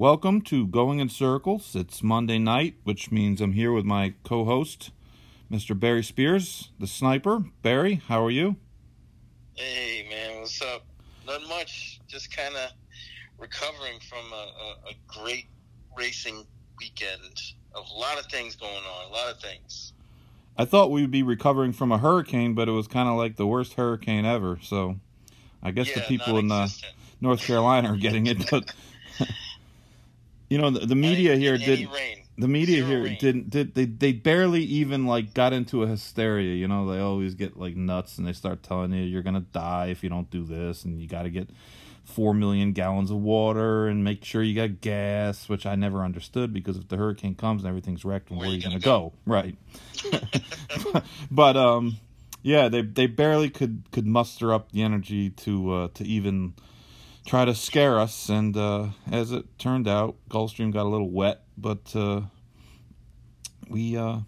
Welcome to Going in Circles. It's Monday night, which means I'm here with my co host, Mr. Barry Spears, the sniper. Barry, how are you? Hey, man, what's up? Not much. Just kind of recovering from a, a, a, great racing weekend. A lot of things going on, a lot of things. I thought we'd be recovering from a hurricane, but it was kind of like the worst hurricane ever. So I guess yeah, the people in uh, North Carolina are getting it. But you know, the, the media any, here did. Rain. The media Zero here rain. didn't did they they barely even like got into a hysteria. You know, they always get like nuts and they start telling you you're gonna die if you don't do this, and you got to get four million gallons of water and make sure you got gas, which I never understood because if the hurricane comes and everything's wrecked, where, Where are you gonna, gonna go? Right. but um, yeah, they they barely could could muster up the energy to uh, to even try to scare us. And uh, as it turned out, Gulfstream got a little wet, but uh, we uh,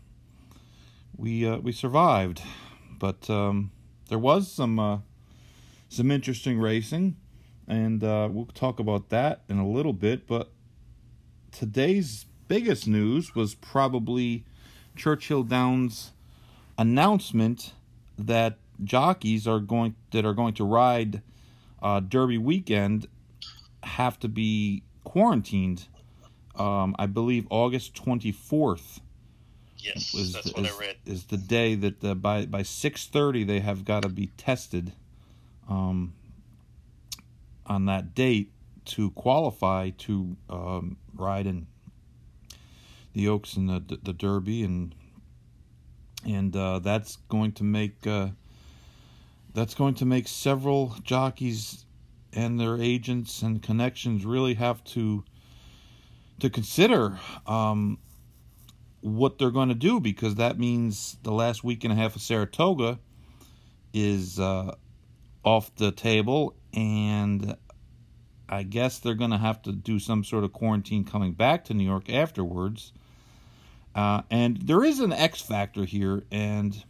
we uh, we survived. But um, there was some uh, some interesting racing, and we'll talk about that in a little bit. But today's biggest news was probably Churchill Downs' announcement that jockeys are going that are going to ride uh, Derby weekend have to be quarantined. Um, I believe August twenty fourth Yes, is that's the, what is, I read. is the day that uh, by by six thirty they have got to be tested um, on that date to qualify to um, ride in the Oaks and the the Derby and and uh, that's going to make uh, that's going to make several jockeys and their agents and connections really have to to consider um, what they're going to do because that means the last week and a half of Saratoga is uh, off the table, and I guess they're going to have to do some sort of quarantine coming back to New York afterwards. Uh, and there is an X factor here, and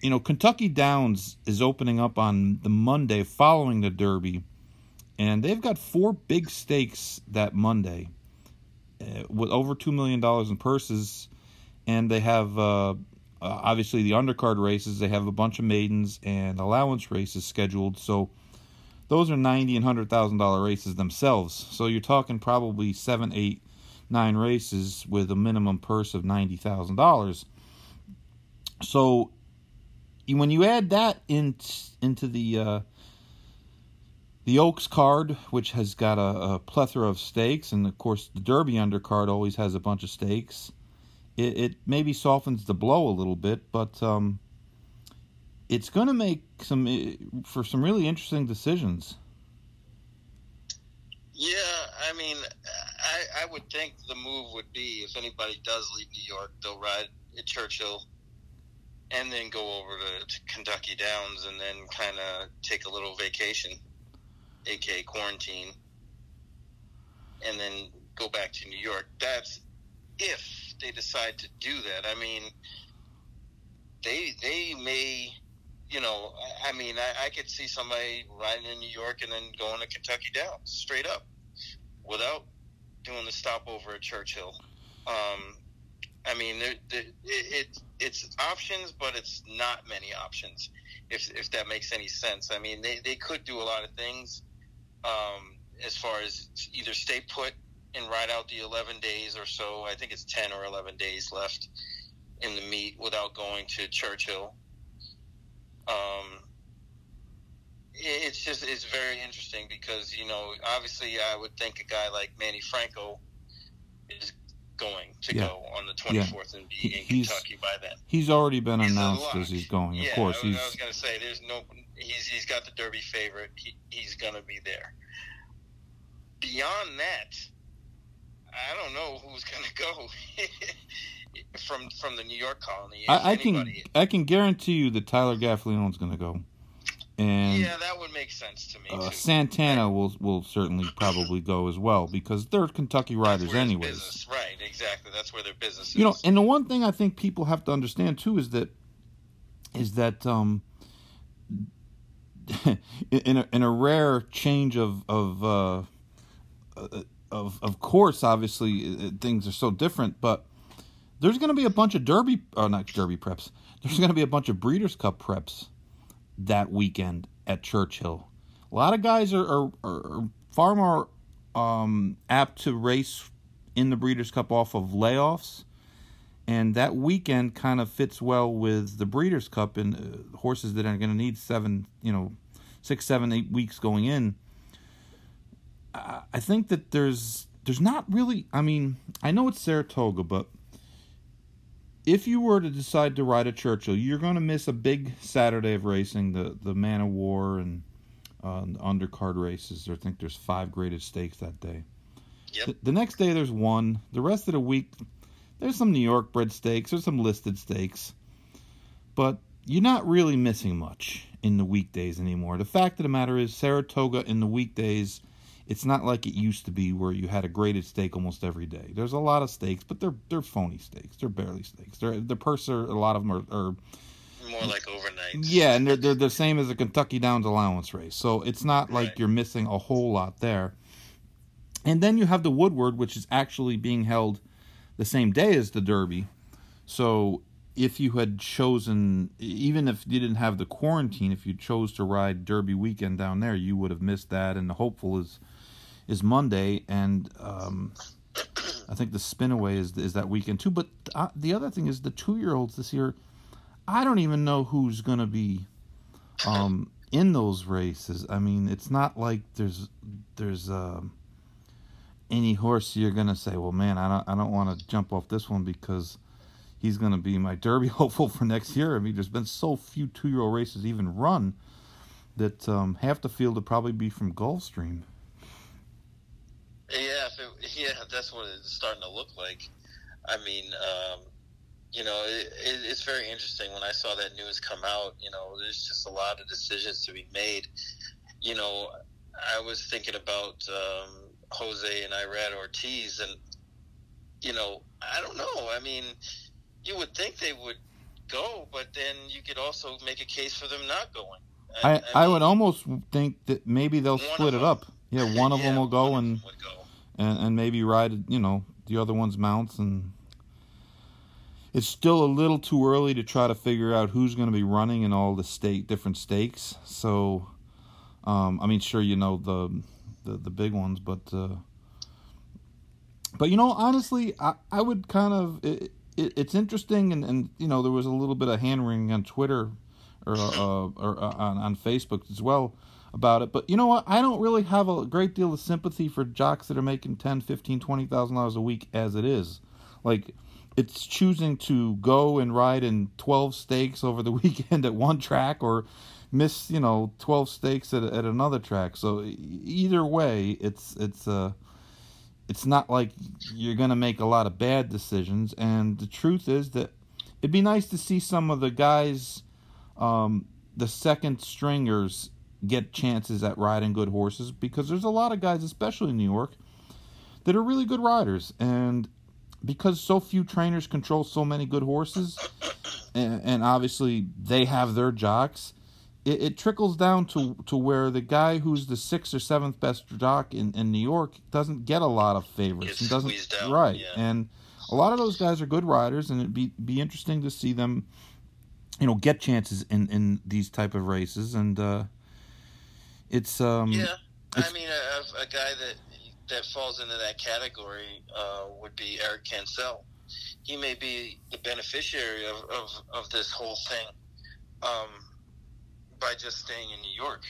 you know, Kentucky Downs is opening up on the Monday following the Derby, and they've got four big stakes that Monday uh, with over $2 million in purses. And they have, uh, uh, obviously, the undercard races. They have a bunch of maidens and allowance races scheduled. So those are ninety and $100,000 races themselves. So you're talking probably seven, eight, nine races with a minimum purse of $90,000. So when you add that in, into the uh, the Oaks card, which has got a, a, plethora of stakes, and of course the Derby undercard always has a bunch of stakes. It, it maybe softens the blow a little bit, but um, it's going to make some eh, for some really interesting decisions. Yeah, I mean, I, I would think the move would be if anybody does leave New York, they'll ride at Churchill and then go over to, to Kentucky Downs and then kind of take a little vacation, aka quarantine, and then go back to New York. That's if they decide to do that. I mean, they they may, you know, I, mean, I, I could see somebody riding in New York and then going to Kentucky Downs straight up without doing the stopover at Churchill. Um, I mean, it, it it's options, but it's not many options. If if that makes any sense. I mean, they they could do a lot of things um, as far as either stay put and ride out the 11 days or so. I think it's 10 or 11 days left in the meet without going to Churchill. Um, it's just it's very interesting because you know obviously I would think a guy like Manny Franco is going to Yeah. go on the Yeah. 24th and be He- in he's- Kentucky by then. He's already been He's announced as he's going. yeah, of course, I, was- he's I was gonna say there's no he's he's got the Derby favorite. He, he's gonna be there. beyond that, I don't know who's going to go from from the New York colony. I, I can I can guarantee you that Tyler Gaffalione's going to go. And yeah, that would make sense to me. Uh, Santana will will certainly probably go as well because they're Kentucky riders anyways. Right, exactly. That's where their business. Is. You know, and the one thing I think people have to understand too is that is that um, in a, in a rare change of of uh, uh of of course, obviously uh, things are so different, but there's going to be a bunch of Derby, not Derby preps. There's going to be a bunch of Breeders' Cup preps that weekend at Churchill. A lot of guys are, are, are far more um, apt to race in the Breeders' Cup off of layoffs. And that weekend kind of fits well with the Breeders' Cup and uh, horses that are going to need seven, you know, six, seven, eight weeks going in. I think that there's there's not really. I mean, I know it's Saratoga, but if you were to decide to ride a Churchill, you're going to miss a big Saturday of racing, the the Man o' War and uh, undercard races. I think there's five graded stakes that day. Yep. The, the, next day there's one. The rest of the week there's some New York bred stakes. There's some listed stakes, but you're not really missing much in the weekdays anymore. The fact of the matter is, Saratoga in the weekdays it's not like it used to be where you had a graded stake almost every day. There's a lot of stakes, but they're they're phony stakes. They're barely stakes. They're the purser. A lot of them are, are more like overnight. Yeah, and they're they're the same as a Kentucky Downs allowance race. So it's not like right. you're missing a whole lot there. And then you have the Woodward, which is actually being held the same day as the Derby. So if you had chosen, even if you didn't have the quarantine, if you chose to ride Derby weekend down there, you would have missed that. And the hopeful is is Monday, and um, I think the Spinaway is is that weekend too. But uh, the other thing is the two year olds this year. I don't even know who's going to be um, in those races. I mean, it's not like there's there's uh, any horse you're going to say, well, man, I don't I don't want to jump off this one because he's going to be my Derby hopeful for next year. I mean, there's been so few two year old races even run that um, half the field would probably be from Gulfstream. Yeah, it, yeah, that's what it's starting to look like. I mean, um, you know, it, it, it's very interesting when I saw that news come out. You know, there's just a lot of decisions to be made. You know, I was thinking about um, Jose and Irad Ortiz, and you know, I don't know. I mean, you would think they would go, but then you could also make a case for them not going. I, I, I, I mean, would almost think that maybe they'll split it up. Yeah, one of yeah, them will go and go and, and maybe ride you know the other one's mounts. And it's still a little too early to try to figure out who's going to be running in all the state different stakes. So um, i mean sure you know the the, the big ones but uh, but you know honestly i, I would kind of it, it, it's interesting and, and you know there was a little bit of hand wringing on twitter or, uh, or uh, on, on facebook as well about it. But you know what? I don't really have a great deal of sympathy for jocks that are making ten, fifteen, twenty thousand dollars a week as it is. Like it's choosing to go and ride in twelve stakes over the weekend at one track or miss, you know, twelve stakes at at another track. So either way, it's it's uh it's not like you're going to make a lot of bad decisions and the truth is that it'd be nice to see some of the guys um, the second stringers get chances at riding good horses because there's a lot of guys, especially in New York, that are really good riders. And because so few trainers control so many good horses, and, and obviously they have their jocks, it, it, trickles down to, to where the guy who's the sixth or seventh best jock in, in New York doesn't get a lot of favorites. and doesn't right. Yeah. And a lot of those guys are good riders, and it'd be be interesting to see them, you know, get chances in, in these type of races. And uh, it's um. Yeah, I mean, a, a, guy that that falls into that category uh, would be Eric Cancel. He may be the beneficiary of, of, of this whole thing um, by just staying in New York.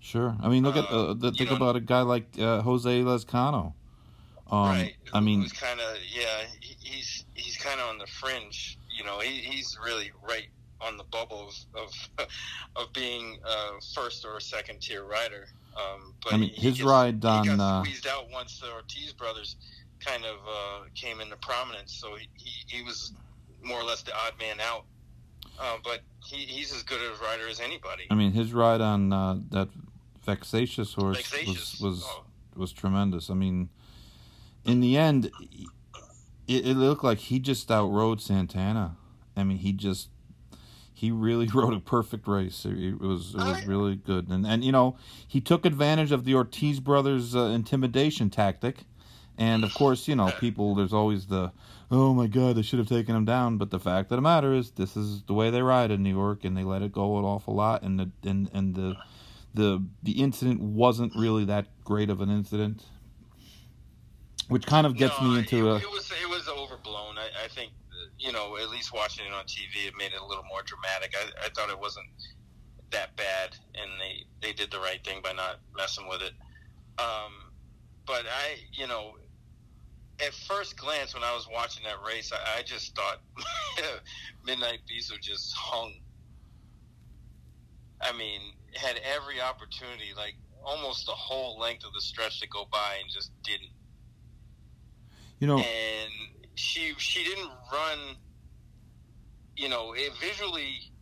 Sure. I mean, look at uh, the, think know, about a guy like uh, Jose Lezcano. Um, right. I mean, kind of yeah. He's he's kind of on the fringe. You know, he, he's really right on the bubble of of, being a first or a second tier rider. Um, but I mean, his gets, ride on he got uh, squeezed out once the Ortiz brothers kind of uh, came into prominence. So he, he, he was more or less the odd man out. Uh, but he, he's as good a rider as anybody. I mean, his ride on uh, that vexatious horse Vexatious. was was Oh. was tremendous. I mean, in the end, it, it looked like he just outrode Santana. I mean, he just he really rode a perfect race. It, was it was really good, and and you know he took advantage of the Ortiz brothers' uh, intimidation tactic, and of course you know people. There's always the oh my god they should have taken him down, but the fact of the matter is this is the way they ride in New York, and they let it go an awful lot, and the and and the the the incident wasn't really that great of an incident, which kind of gets No, me into it, a it was it was overblown. I, I think you know at least watching it on TV, it made it a little more dramatic. I, I thought it wasn't that bad, and they they did the right thing by not messing with it. Um, but I, you know, at first glance when I was watching that race, I, I just thought Midnight Bisou just hung. I mean, had every opportunity, like almost the whole length of the stretch to go by, and just didn't you know and she she didn't run. You know, it, visually,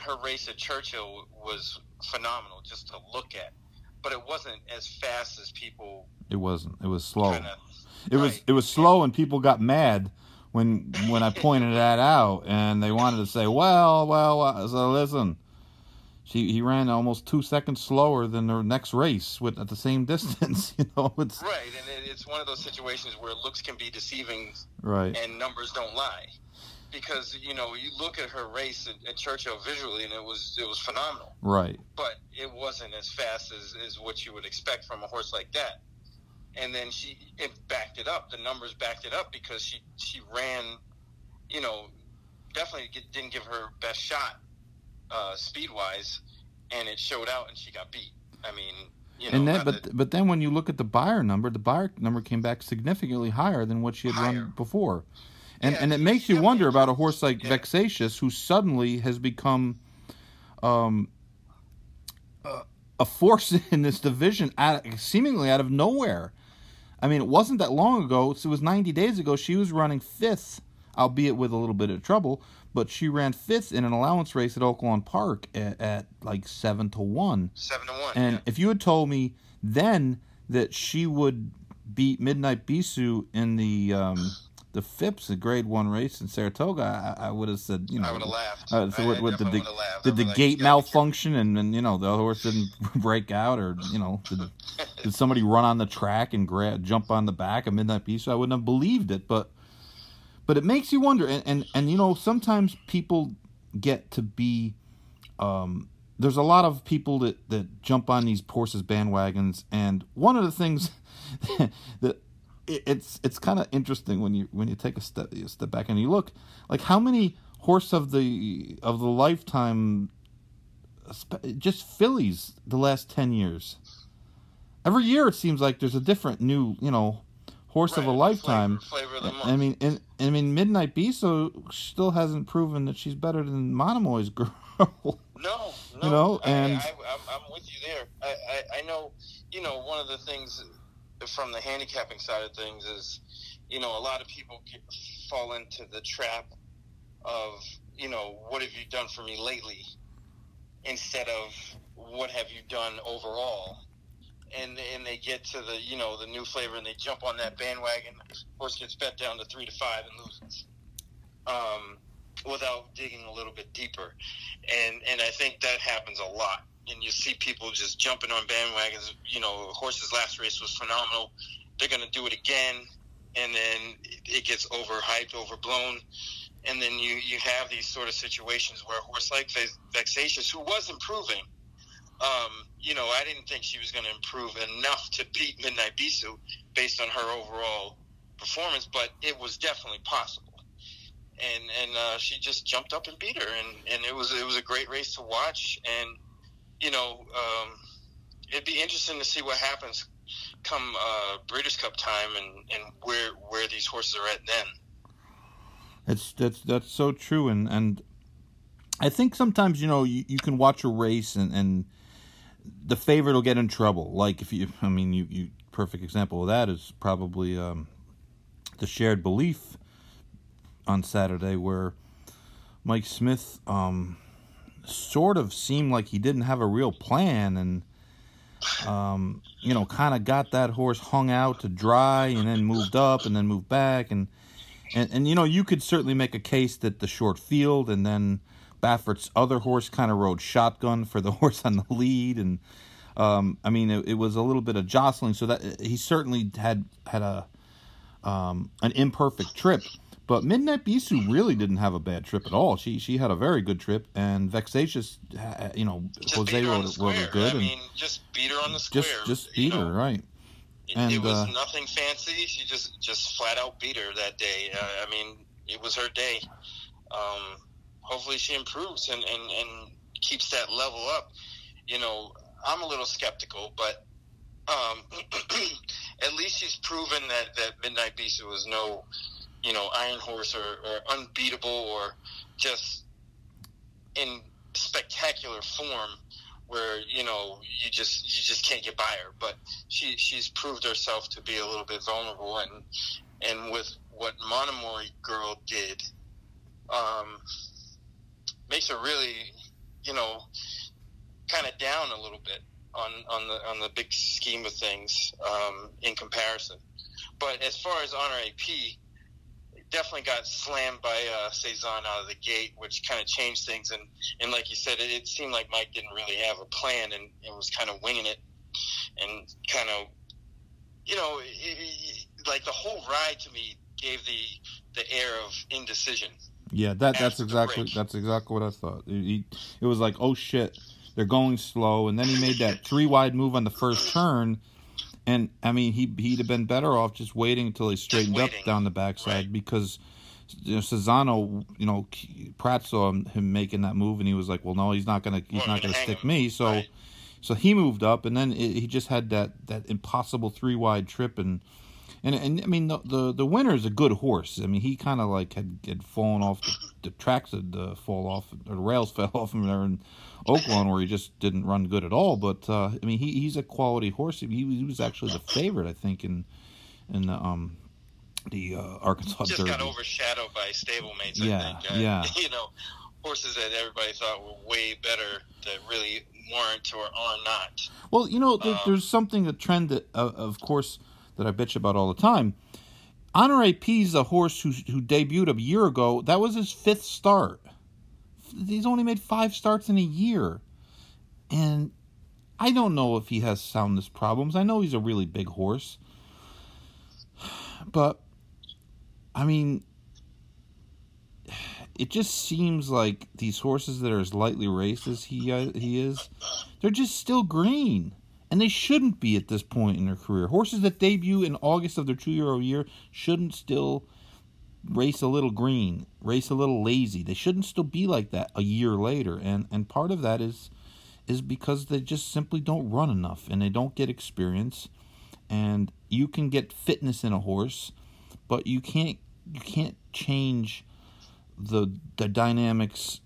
her race at Churchill was phenomenal just to look at, but it wasn't as fast as people it wasn't. It was slow. kind of. It was it was slow, and people got mad when when I pointed that out, and they wanted to say, "Well, well." Uh, so listen, she he ran almost two seconds slower than the next race with at the same distance. You know, it's Right, and it, it's one of those situations where looks can be deceiving right. and numbers don't lie. Because you know you look at her race at, at Churchill visually, and it was it was phenomenal. Right. but it wasn't as fast as, as what you would expect from a horse like that. And then she it backed it up. The numbers backed it up because she she ran, you know, definitely didn't give her best shot uh, speed wise, and it showed out, and she got beat. I mean, you know, and then, but that- but then when you look at the Beyer number, the Beyer number came back significantly higher than what she had Higher. run before, and Yeah, and it makes you wonder about a horse like Yeah. Vexatious, who suddenly has become, um, a- a force in this division, out, seemingly out of nowhere. I mean, it wasn't that long ago. It was 90 days ago. She was running fifth, albeit with a little bit of trouble. But she ran fifth in an allowance race at Oaklawn Park at, at like seven to one. seven to one. And yeah. if you had told me then that she would beat Midnight Bisou in the um, the Phipps, the Grade One race in Saratoga, I, I would have said, you know, I would have laughed. uh, so I- what, I did the would've laughed. did I'd the like, gate "You gotta be careful." malfunction and, and you know the horse didn't break out or you know did, did somebody run on the track and grab, jump on the back of Midnight Bisou? I wouldn't have believed it, but but it makes you wonder and and, and you know sometimes people get to be um, there's a lot of people that, that jump on these horses bandwagons, and one of the things that it, it's it's kind of interesting when you when you take a step you step back and you look like how many horse of the of the lifetime just fillies the last 10 years? Every year it seems like there's a different new you know horse of a lifetime Flavor, flavor of. I mean, and, I mean, Midnight Bisou still hasn't proven that she's better than Monomoy's girl. No, no. You know, and- I, I'm with you there. I, I, I know, you know, one of the things from the handicapping side of things is, you know, a lot of people get, fall into the trap of, you know, what have you done for me lately, instead of what have you done overall. And, and they get to the you know the new flavor and they jump on that bandwagon. Horse gets bet down to three to five and loses, um, without digging a little bit deeper and and I think that happens a lot. And you see people just jumping on bandwagons. You know, horse's last race was phenomenal. They're going to do it again, and then it- gets overhyped, overblown, and then you you have these sort of situations where a horse like Vexatious, who was improving, um, you know, I didn't think she was going to improve enough to beat Midnight Bisou based on her overall performance, but it was definitely possible. And and uh, she just jumped up and beat her, and, and it was it was a great race to watch, and you know um, it'd be interesting to see what happens come uh, Breeders' Cup time, and, and where where these horses are at then. It's that's that's so true, and and I think sometimes you know you, you can watch a race and and the favorite will get in trouble. Like if you, I mean, you you perfect example of that is probably um, the shared belief on Saturday, where Mike Smith um, sort of seemed like he didn't have a real plan and. Um, you know, kind of got that horse hung out to dry and then moved up and then moved back and and and you know you could certainly make a case that the short field and then Baffert's other horse kind of rode shotgun for the horse on the lead, and um, I mean it, it, was a little bit of jostling. So that he certainly had had a um, an imperfect trip. But Midnight Bisou really didn't have a bad trip at all. She she had a very good trip, and Vexatious, you know, just Jose rode, rode good. I mean, just beat her on the square. Just just beat her, know. right? It, and, it was uh, nothing fancy. She just just flat out beat her that day. Uh, I mean, it was her day. Um, hopefully, she improves and, and, and keeps that level up. You know, I'm a little skeptical, but um, at least she's proven that, that Midnight Beast was no, you know, iron horse or, or unbeatable or just in spectacular form where you know you just you just can't get by her. But she she's proved herself to be a little bit vulnerable, and and with what Monomoy girl did, um, makes her really you know kind of down a little bit on on the on the big scheme of things um, in comparison. But as far as honor AP, definitely got slammed by uh, Cezanne out of the gate, which kind of changed things. And, and like you said, it, it seemed like Mike didn't really have a plan and, and was kind of winging it and kind of, you know, it, it, like the whole ride to me gave the the air of indecision. Yeah, that that's exactly that's exactly what I thought. It, he- it was like, oh shit, they're going slow, and then he made that three wide move on the first turn, and I mean he he'd have been better off just waiting until he straightened up down the backside Right. because you know Cezanne, you know Pratt saw him, him making that move, and he was like, well, no, he's not gonna he's Well, not gonna stick him. me, so. Right. So he moved up, and then it, he just had that, that impossible three wide trip, and and and I mean the the, the winner is a good horse. I mean he kind of like had, had fallen off the, the tracks had uh, fall off, or the rails fell off him there in Oaklawn where he just didn't run good at all. But uh, I mean he he's a quality horse. He, he was actually the favorite, I think, in in the um the uh, Arkansas Just Derby. got overshadowed by stablemates. Yeah, I think. Uh, yeah. You know, horses that everybody thought were way better that really weren't or are not. Well, you know, there, Um, there's something a trend that, uh, of course, that I bitch about all the time. Honor AP is a horse who who debuted a year ago. That was his fifth start. He's only made five starts in a year, and I don't know if he has soundness problems. I know he's a really big horse, but I mean, it just seems like these horses that are as lightly raced as he uh, he is, they're just still green, and they shouldn't be at this point in their career. Horses that debut in August of their two-year-old year shouldn't still race a little green, race a little lazy. They shouldn't still be like that a year later, and and part of that is is because they just simply don't run enough and they don't get experience. And you can get fitness in a horse, but you can't you can't change the the dynamics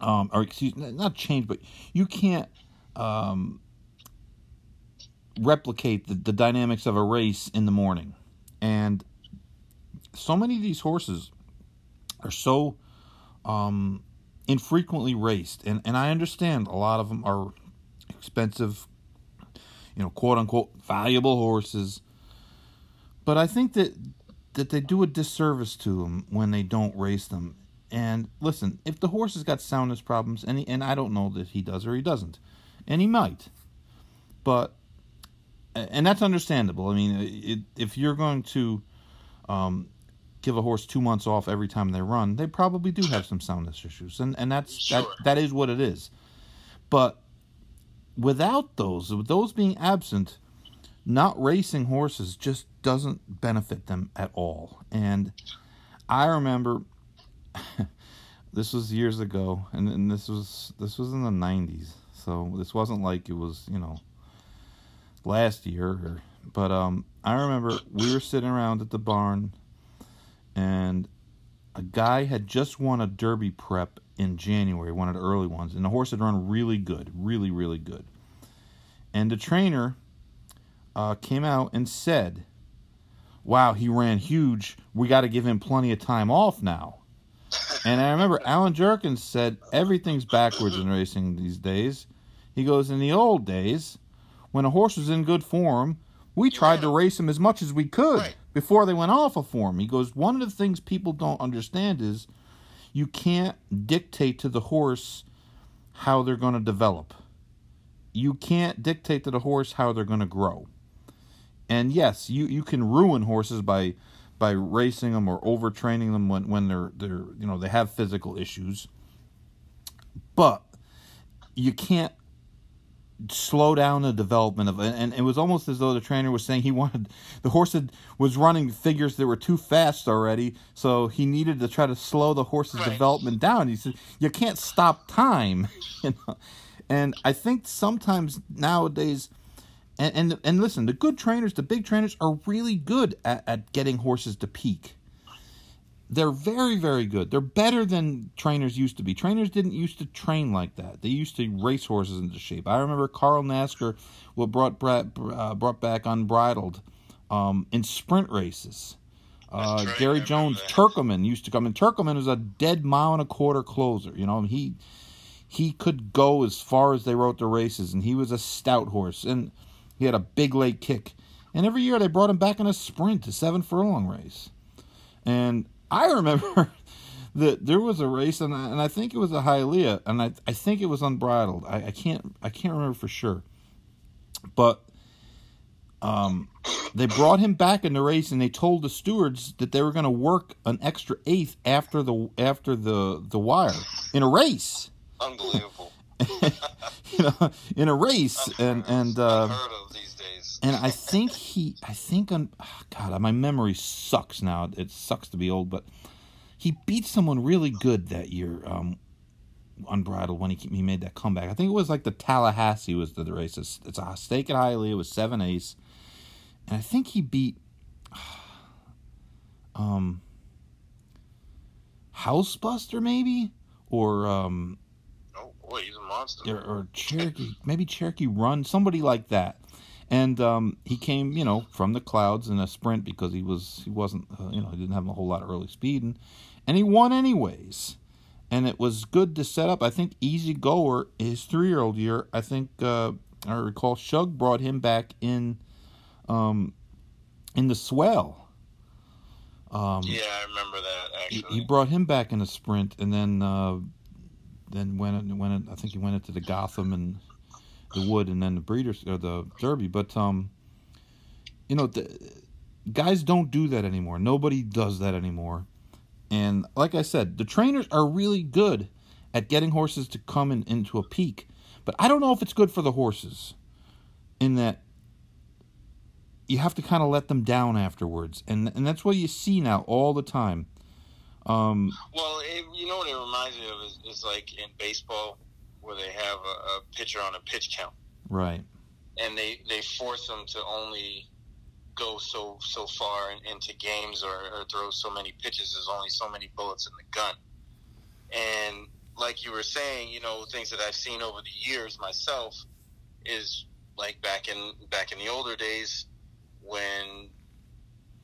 um or excuse not change but you can't um replicate the, the dynamics of a race in the morning. And so many of these horses are so um infrequently raced. And and I understand a lot of them are expensive you know quote unquote valuable horses. But I think that that they do a disservice to them when they don't race them. And listen, if the horse has got soundness problems, and he, and I don't know that he does or he doesn't, and he might, but and that's understandable. I mean, it, if you're going to um, give a horse two months off every time they run, they probably do have some soundness issues, and and that's Sure. that that is what it is. But without those, with those being absent, not racing horses just doesn't benefit them at all. And I remember this was years ago, and, and this was this was in the '90s, so this wasn't like it was you know last year. But um, I remember we were sitting around at the barn, and a guy had just won a Derby prep in January, one of the early ones, and the horse had run really good, really really good. And the trainer uh, came out and said, "Wow, he ran huge. We got to give him plenty of time off now." And I remember Allen Jerkens said everything's backwards in racing these days. He goes, in the old days, when a horse was in good form, we tried to race him as much as we could Right. before they went off of form. He goes, one of the things people don't understand is you can't dictate to the horse how they're going to develop. You can't dictate to the horse how they're going to grow. And yes, you, you can ruin horses by by racing them or overtraining them when, when they're they're you know they have physical issues. But you can't slow down the development of and, and it was almost as though the trainer was saying he wanted the horse had, was running figures that were too fast already so he needed to try to slow the horse's Right. development down. He said you can't stop time you know? And i think sometimes nowadays and, and and listen the good trainers the big trainers are really good at, at getting horses to peak they're very very good they're better than trainers used to be trainers didn't used to train like that they used to race horses into shape i remember Carl Nafzger what brought brought, uh, brought back unbridled um, in sprint races uh, right, Gary Jones, that. Used to come, and Turkoman was a dead mile and a quarter closer. You know, he he could go as far as they wrote the races, and he was a stout horse, and he had a big leg kick. And every year they brought him back in a sprint, a seven furlong race. And I remember that there was a race, and I, and I think it was a Hialeah, and I I think it was unbridled. I, I can't I can't remember for sure, but um, they brought him back in the race, and they told the stewards that they were going to work an extra eighth after the after the the wire in a race. Unbelievable. you know, in a race, and and uh, and I think he, I think on, ah, God, my memory sucks now. It sucks to be old, but he beat someone really good that year, um, unbridled when he he made that comeback. I think it was like the Tallahassee was the, the race. It's, it's a stake at Hialeah. It was seven ace, and I think he beat, um, Housebuster maybe, or um, Oh boy, he's a monster. or, or Cherokee, maybe Cherokee Run, somebody like that. And um, he came, you know, from the clouds in a sprint because he was he wasn't, uh, you know, he didn't have a whole lot of early speed, and, and he won anyways. And it was good to set up. I think Easy Goer, his three year old year, I think uh, I recall Shug brought him back in, um, in the Swale. Um, Yeah, I remember that he, actually. he brought him back in a sprint, and then uh, then went went I think he went into the Gotham and the Wood, and then the Breeders or the Derby. But um, you know, the, guys don't do that anymore. Nobody does that anymore. And like I said, the trainers are really good at getting horses to come in, into a peak, but I don't know if it's good for the horses. In that you have to kind of let them down afterwards, and and that's what you see now all the time. Um, Well, it, you know what it reminds me of is, is like in baseball where they have a, a pitcher on a pitch count, right. and they they force them to only go so so far in, into games or, or throw so many pitches. There's only so many bullets in the gun, and like you were saying, you know, things that I've seen over the years myself is like back in back in the older days when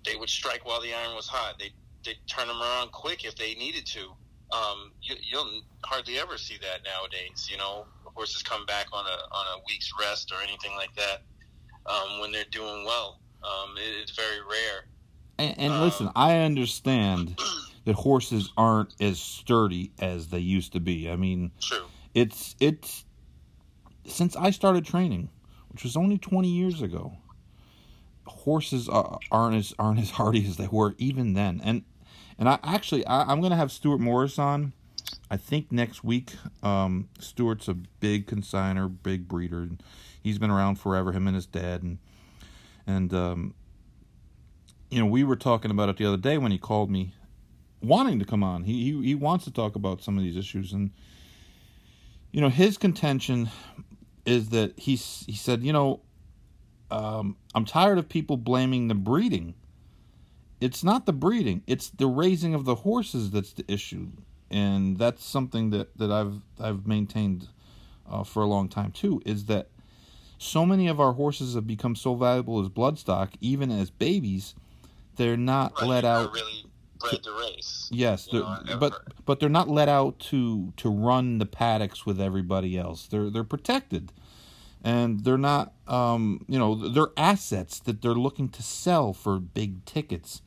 they would strike while the iron was hot. They they turn them around quick if they needed to. Um, you, you'll hardly ever see that nowadays. You know, horses come back on a on a week's rest or anything like that um, when they're doing well. Um, it, it's very rare. And, and Um, listen, I understand that horses aren't as sturdy as they used to be. I mean, True. it's it's since I started training, which was only 20 years ago. Horses are, aren't as aren't as hardy as they were even then. And and I actually I, I'm gonna have Stuart Morris on. I think next week. Um, Stuart's a big consigner, big breeder. And he's been around forever. Him and his dad, and and um, you know we were talking about it the other day when he called me, wanting to come on. He he, he wants to talk about some of these issues and you know his contention is that he's he said you know um, i'm tired of people blaming the breeding it's not the breeding it's the raising of the horses that's the issue and that's something that that i've i've maintained uh, for a long time too is that so many of our horses have become so valuable as bloodstock, even as babies, they're not Right, let out. really bred to race. Yes, know, but but they're not let out to to run the paddocks with everybody else. They're they're protected, and they're not um, you know they're assets that they're looking to sell for big tickets,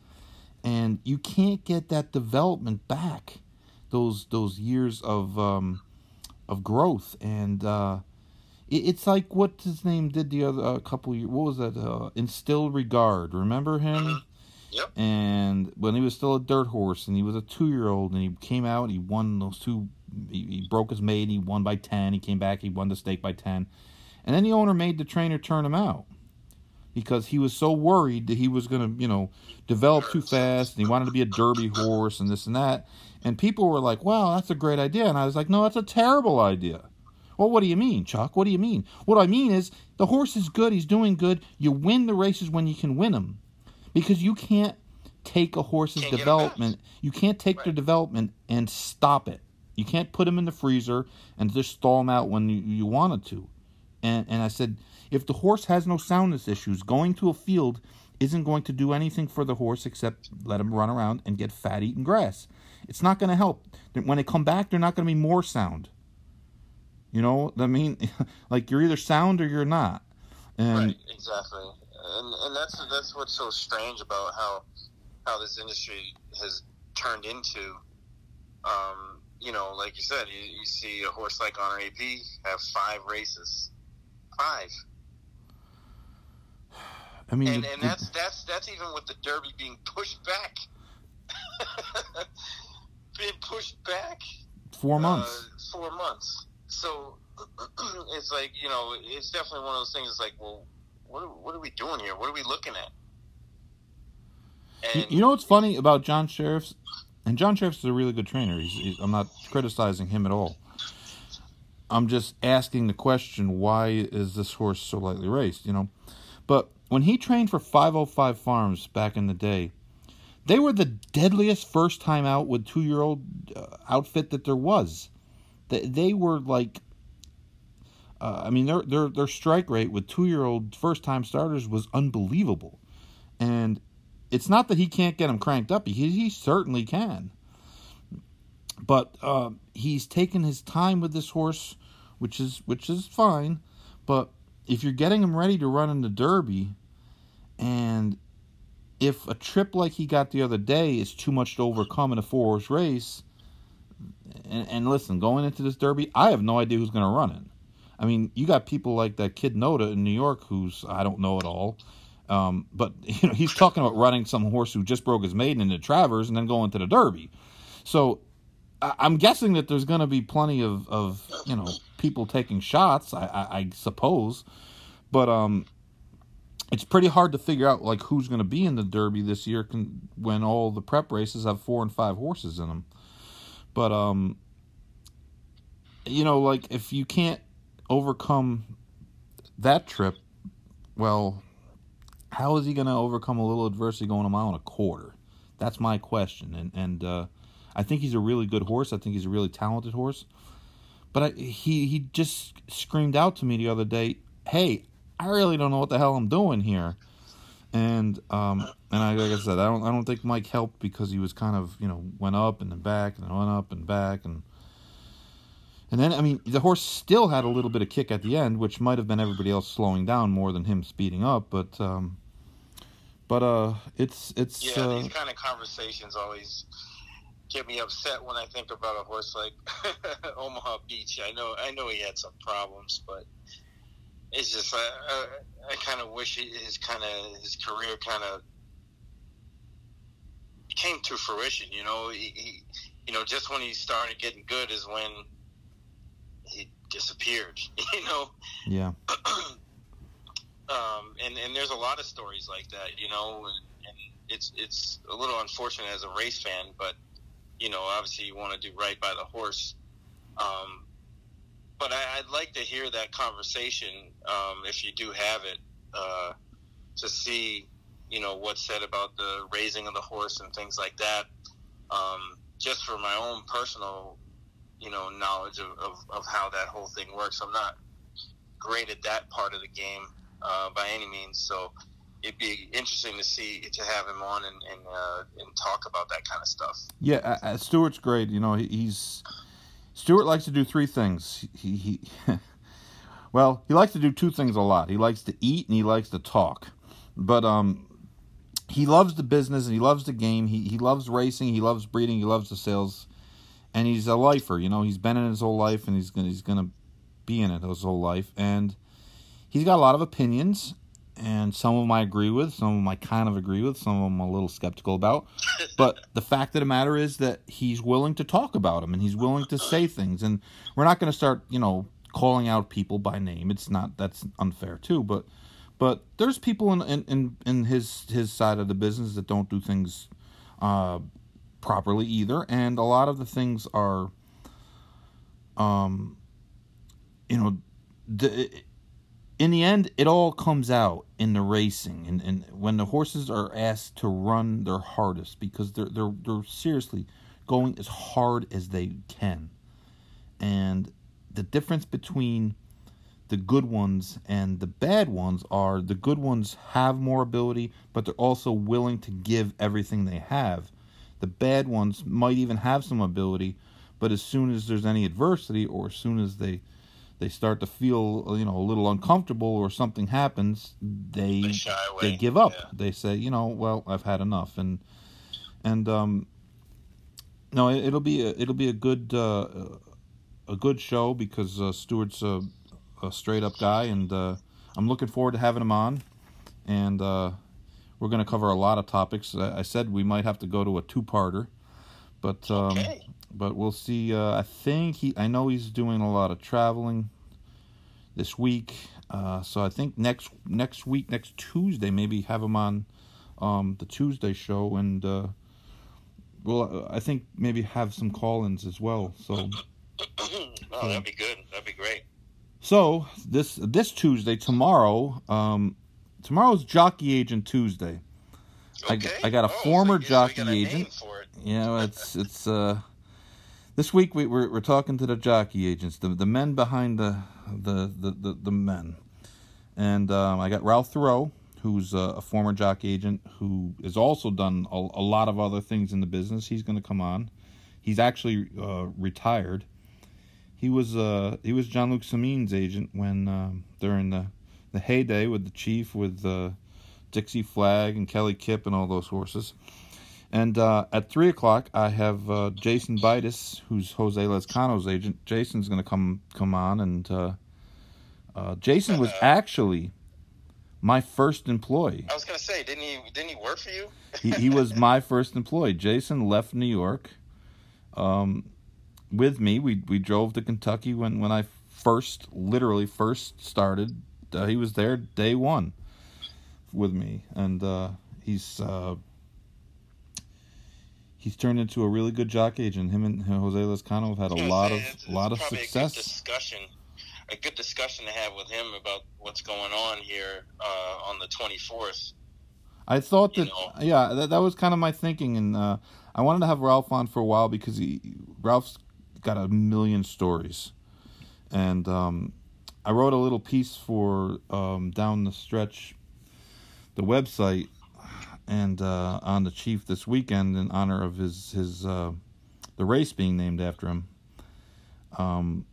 and you can't get that development back, those those years of um, of growth and. Uh, it- it's like what his name did the other a couple years. What was that? Uh, Instilled Regard. Remember him? Mhm. Yep. And when he was still a dirt horse, and he was a two-year-old, and he came out, and he won those two. He, he broke his maiden. He won by ten. He came back. He won the stake by ten, and then the owner made the trainer turn him out because he was so worried that he was going to, you know, develop too fast, and he wanted to be a Derby horse, and this and that. And people were like, "Wow, that's a great idea," and I was like, "No, that's a terrible idea." Well, what do you mean, Chuck? What do you mean? What I mean is the horse is good. He's doing good. You win the races when you can win them, because you can't take a horse's Can't development. You can't take their development and stop it. You can't put them in the freezer and just stall them out when you, you wanted to. And and I said, if the horse has no soundness issues, going to a field isn't going to do anything for the horse except let him run around and get fat eating grass. It's not going to help. When they come back, they're not going to be more sound. You know, I mean, like you're either sound or you're not. And right, exactly, and and that's that's what's so strange about how how this industry has turned into. Um, you know, like you said, you, you see a horse like Honor AP have five races, five, I mean, and and that's that's that's even with the Derby being pushed back, being pushed back four uh, months. four months. So it's like you know, it's definitely one of those things. It's like, well, what are, what are we doing here? What are we looking at? You- And you know what's funny about John Shirreffs, and John Shirreffs is a really good trainer. He's, he's, I'm not criticizing him at all. I'm just asking the question: Why is this horse so lightly raced? You know, but when he trained for 505 Farms back in the day, they were the deadliest first time out with two year old uh, outfit that there was. They, they were like, uh, I mean, their their their strike rate with two year old first time starters was unbelievable, and it's not that he can't get them cranked up. He he certainly can. But uh, he's taken his time with this horse, which is which is fine. But if you're getting him ready to run in the Derby, and if a trip like he got the other day is too much to overcome in a four horse race, and, and listen, going into this Derby, I have no idea who's going to run it. I mean, you got people like that kid Noda in New York, who's I don't know at all. Um, but you know, he's talking about running some horse who just broke his maiden into Travers and then going to the Derby. So I'm guessing that there's going to be plenty of, of you know people taking shots. I, I, I suppose, but um, it's pretty hard to figure out like who's going to be in the Derby this year when all the prep races have four and five horses in them. But um, you know, like if you can't overcome that trip, well, how is he going to overcome a little adversity going a mile and a quarter? That's my question. And and uh, I think he's a really good horse. I think he's a really talented horse. But I, he he just screamed out to me the other day, "Hey, I really don't know what the hell I'm doing here." And um and I like I said, I don't I don't think Mike helped because he was kind of you know went up and then back and then went up and back and and then I mean the horse still had a little bit of kick at the end, which might have been everybody else slowing down more than him speeding up. But um, but uh, it's it's yeah, uh, these kind of conversations always get me upset when I think about a horse like Omaha Beach. I know I know he had some problems, but it's just I I, I kind of wish his kind of his career kind of came to fruition. You know, he, he you know just when he started getting good is when he disappeared. You know. yeah um, and and there's a lot of stories like that, you know, and, and it's it's a little unfortunate as a race fan, but you know, obviously you want to do right by the horse. Um, but I, I'd like to hear that conversation um, if you do have it uh, to see, you know, what's said about the raising of the horse and things like that. Um, just for my own personal, you know, knowledge of, of, of how that whole thing works. I'm not great at that part of the game uh, by any means. So it'd be interesting to see to have him on and and, uh, and talk about that kind of stuff. Yeah, uh, Stewart's great. You know, he, he's Stewart likes to do three things. He he. well, he likes to do two things a lot. He likes to eat and he likes to talk. But um, he loves the business and he loves the game. He he loves racing. He loves breeding. He loves the sales, and he's a lifer. You know, he's been in his whole life, and he's gonna he's gonna be in it his whole life. And he's got a lot of opinions, and some of them I agree with, some of them I kind of agree with, some of them I'm a little skeptical about. but the fact of the matter is that he's willing to talk about them, and he's willing to say things. And we're not going to start, you know, calling out people by name. It's not that's unfair too, but but there's people in in, in his his side of the business that don't do things uh, properly either, and a lot of the things are, um, you know, the, in the end, it all comes out in the racing, and, and when the horses are asked to run their hardest because they're they're they're seriously going as hard as they can, and the difference between the good ones and the bad ones are the good ones have more ability, but they're also willing to give everything they have. The bad ones might even have some ability, but as soon as there's any adversity or as soon as they they start to feel you know a little uncomfortable or something happens, they they, they give up. Yeah. They say, you know, well, I've had enough, and and um, no, it, will be a, it'll be a good uh, a good show because uh, Stewart's a a straight up guy, and uh, I'm looking forward to having him on. And uh, we're going to cover a lot of topics. I, I, said we might have to go to a two parter, but um, okay. but we'll see. Uh, I think he. I know he's doing a lot of traveling this week, uh, so I think next next week, next Tuesday, maybe have him on um, the Tuesday show, and uh, well, I think maybe have some call-ins as well. So. oh, that'd be good. That'd be great. So this this Tuesday, tomorrow, um, tomorrow's Jockey Agent Tuesday. Okay. I, I got a oh, former so jockey agent. You know, it's it's uh, this week we, we're we're talking to the jockey agents, the the men behind the the the the, the men, and um, I got Ralph Thoreau, who's a, a, former jockey agent who has also done a, a lot of other things in the business. He's going to come on. He's actually uh, retired he was uh he was Jean Luc Samyn's agent when uh, during the the heyday with the chief with uh, Dixie Flag and Kelly Kip and all those horses. And uh, at three o'clock, I have uh, Jason Bitus, who's Jose Lezcano's agent. Jason's going to come come on, and uh, uh, Jason was actually my first employee. I was going to say, didn't he didn't he work for you? he, he was my first employee. Jason left New York. Um, with me. We we drove to Kentucky when when I first, literally first started. Uh, he was there day one with me, and uh, he's uh, he's turned into a really good jock agent. Him and Jose Lezcano have had a lot of it's, lot of success. A good discussion, a good discussion to have with him about what's going on here uh, on the twenty fourth. I thought that, you know. yeah, that, that was kind of my thinking, and uh, I wanted to have Ralph on for a while because he Ralph's got a million stories. And um, I wrote a little piece for um, Down the Stretch, the website, and uh, on the chief this weekend in honor of his his uh, the race being named after him. Um,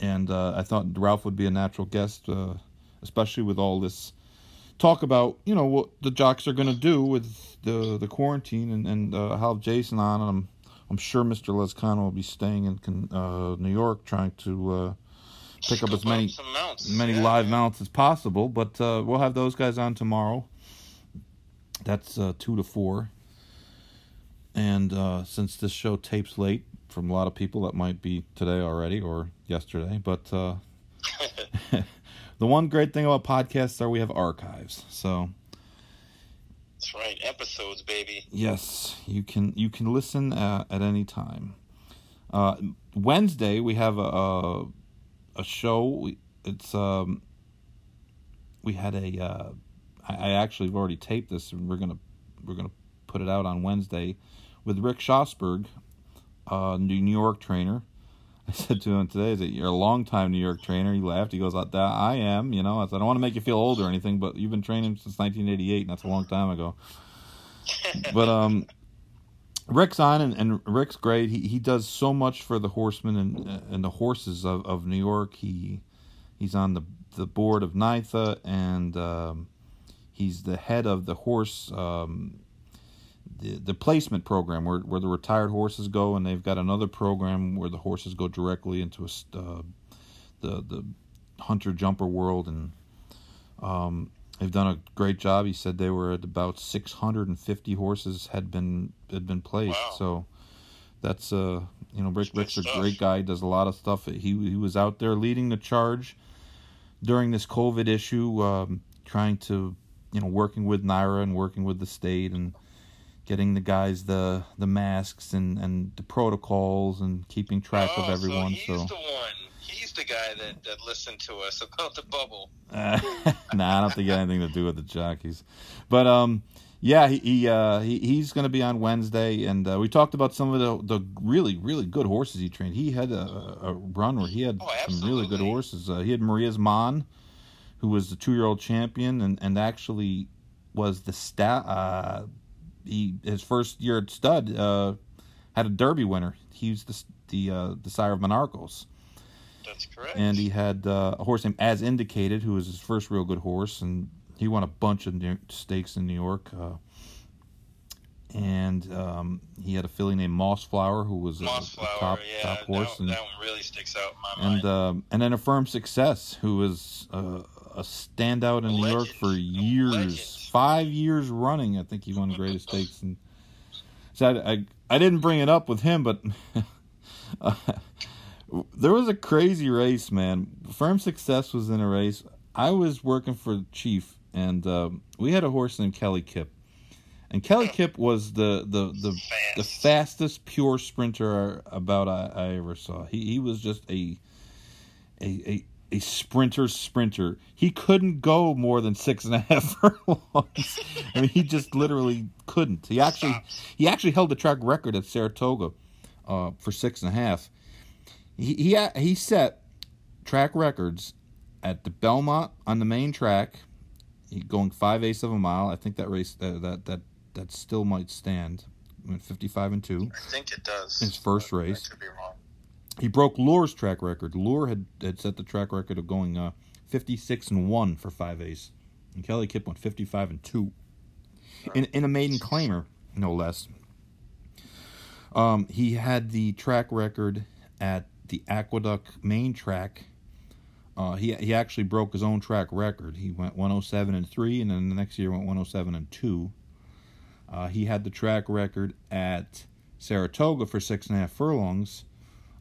and uh, I thought Ralph would be a natural guest, uh, especially with all this talk about you know what the jocks are going to do with the the quarantine and and uh, have Jason on. And I'm I'm sure Mr. Lezcano will be staying in uh, New York trying to uh, pick up as many many yeah, live mounts as possible. But uh, we'll have those guys on tomorrow. That's uh, two to four. And uh, since this show tapes late from a lot of people, that might be today already or yesterday. But uh, the one great thing about podcasts are we have archives. So that's right, episodes, baby. Yes, you can you can listen uh, at any time. Uh, Wednesday we have a a, a show. It's um we had a uh, I, I actually have already taped this and we're gonna we're gonna put it out on Wednesday with Rick Schosberg, uh, New York trainer. I said to him today, "That you're a long time New York trainer." He laughed. He goes, "I am." You know, I said, "I don't want to make you feel old or anything, but you've been training since 1988, and that's a long time ago." but um, Rick's on, and, and Rick's great. He he does so much for the horsemen and and the horses of, of New York. He he's on the the board of NYTHA, and um, he's the head of the horse um, the, the placement program where, where the retired horses go, and they've got another program where the horses go directly into a, uh, the the hunter jumper world, and um, they've done a great job. He said they were at about 650 horses had been had been placed. Wow. So that's uh you know Rick Rick's a great guy. He does a lot of stuff. He he was out there leading the charge during this COVID issue, um, trying to you know working with NYRA and working with the state and getting the guys the the masks and and the protocols and keeping track oh, of everyone. So he's the one. He's the guy that, that listened to us about the bubble. Uh, nah, I don't think it had anything to do with the jockeys. But um, yeah, he, he uh he, he's going to be on Wednesday, and uh, we talked about some of the the really really good horses he trained. He had a, a run where he had Oh, some really good horses. Uh, he had Maria's Mon, who was the two year old champion, and and actually was the stat. Uh, he his first year at stud uh, had a Derby winner. He was the the uh, the sire of Monarchos That's correct. and he had uh, a horse named As Indicated, who was his first real good horse, and he won a bunch of stakes in New York. Uh, and um, he had a filly named Mossflower, who was a, a top yeah, top horse, that, and that one really sticks out in my mind. and um, and then a firm success, who was uh, a standout in New York for years, legend. five years running. I think he won the greatest stakes, and so I, I I didn't bring it up with him, but uh, there was a crazy race, man. Firm success was in a race. I was working for Chief, and um, we had a horse named Kelly Kip, and Kelly Kip was the the the, the fastest pure sprinter about I, I ever saw. He he was just a a a a sprinter sprinter. He couldn't go more than six and a half furlongs. I mean, he just literally couldn't. He actually he actually held the track record at Saratoga uh, for six and a half. He he he set track records at the Belmont on the main track, going five eighths of a mile. I think that race that that that, that still might stand. Went fifty five and two. I think it does. His first I race. could be wrong. He broke Lure's track record. Lure had, had set the track record of going uh, 56 and 1 for 5 A's. And Kelly Kip went 55 and 2. In, in a maiden claimer, no less. Um, he had the track record at the Aqueduct main track. Uh, he he actually broke his own track record. He went 107 and 3, and then the next year went 107 and 2. Uh, he had the track record at Saratoga for six and a half furlongs.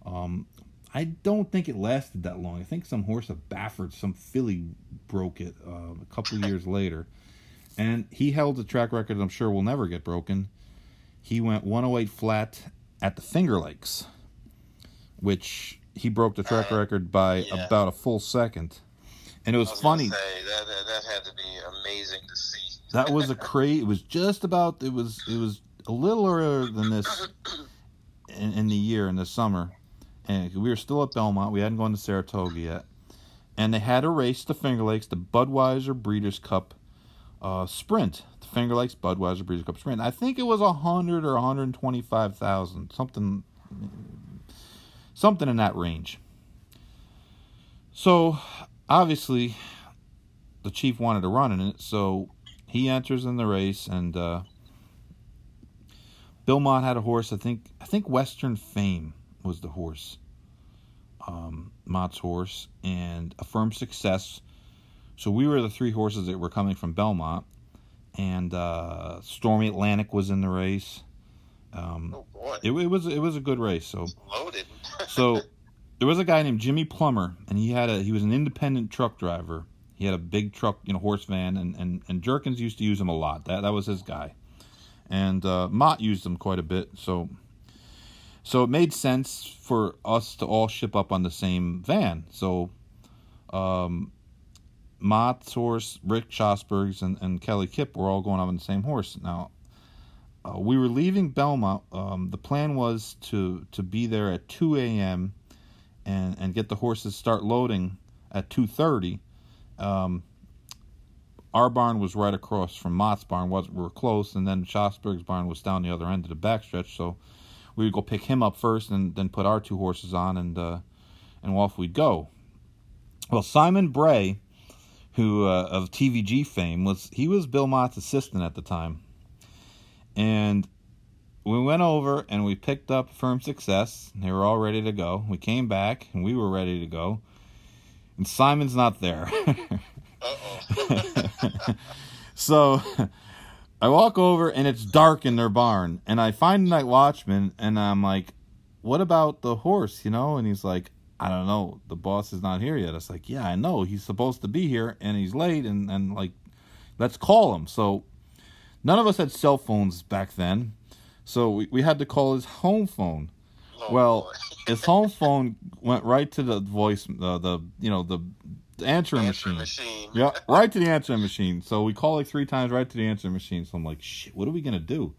Um, I don't think it lasted that long. I think some horse of Baffert, some filly, broke it uh, a couple years later, and he held a track record I'm sure will never get broken. He went 108 flat at the Finger Lakes, which he broke the track Uh, record by yeah. about a full second. And it was, I was funny. Say, that, that that had to be amazing to see. That was a crazy. It was just about. It was. It was a little earlier than this in, in the year in the summer, and we were still at Belmont. We hadn't gone to Saratoga yet, and they had a race to Finger Lakes, the Budweiser Breeders' Cup uh, Sprint. The Finger Lakes Budweiser Breeders' Cup Sprint. I think it was a hundred or one hundred twenty-five thousand, something, something in that range. So, obviously, the chief wanted to run in it, so he enters in the race, and uh, Bill Mott had a horse. I think I think Western Fame was the horse, um, Mott's horse, and a firm success. So we were the three horses that were coming from Belmont, and uh, Stormy Atlantic was in the race. Um, Oh boy, it, it was it was a good race. So loaded. so there was a guy named Jimmy Plummer, and he had a he was an independent truck driver. He had a big truck, you know, horse van, and and and Jerkens used to use him a lot. That that was his guy, and uh, Mott used him quite a bit. So so it made sense for us to all ship up on the same van. So um, Mott's horse, Rick Schosberg's, and, and Kelly Kip were all going up on the same horse. Now uh, we were leaving Belmont. Um, the plan was to to be there at 2 a.m. and and get the horses start loading at two thirty. Um, our barn was right across from Mott's barn. Was we were close, and then Schosberg's barn was down the other end of the backstretch. So we would go pick him up first, and then put our two horses on, and uh, and off we'd go. Well, Simon Bray, who uh, of TVG fame, was he was Bill Mott's assistant at the time, and we went over and we picked up Firm Success. They were all ready to go. We came back and we were ready to go, and Simon's not there. so I walk over and it's dark in their barn, and I find the night watchman, and I'm like, "What about the horse?" You know, and he's like, "I don't know. The boss is not here yet." It's like, "Yeah, I know. He's supposed to be here, and he's late, and and like, let's call him." So none of us had cell phones back then, so we, we had to call his home phone. Oh, well, his home phone went right to the voice, the the you know the, the answering Answering machine. machine. Yeah, right to the answering machine. So we call like three times right to the answering machine. So I'm like, shit, what are we gonna do?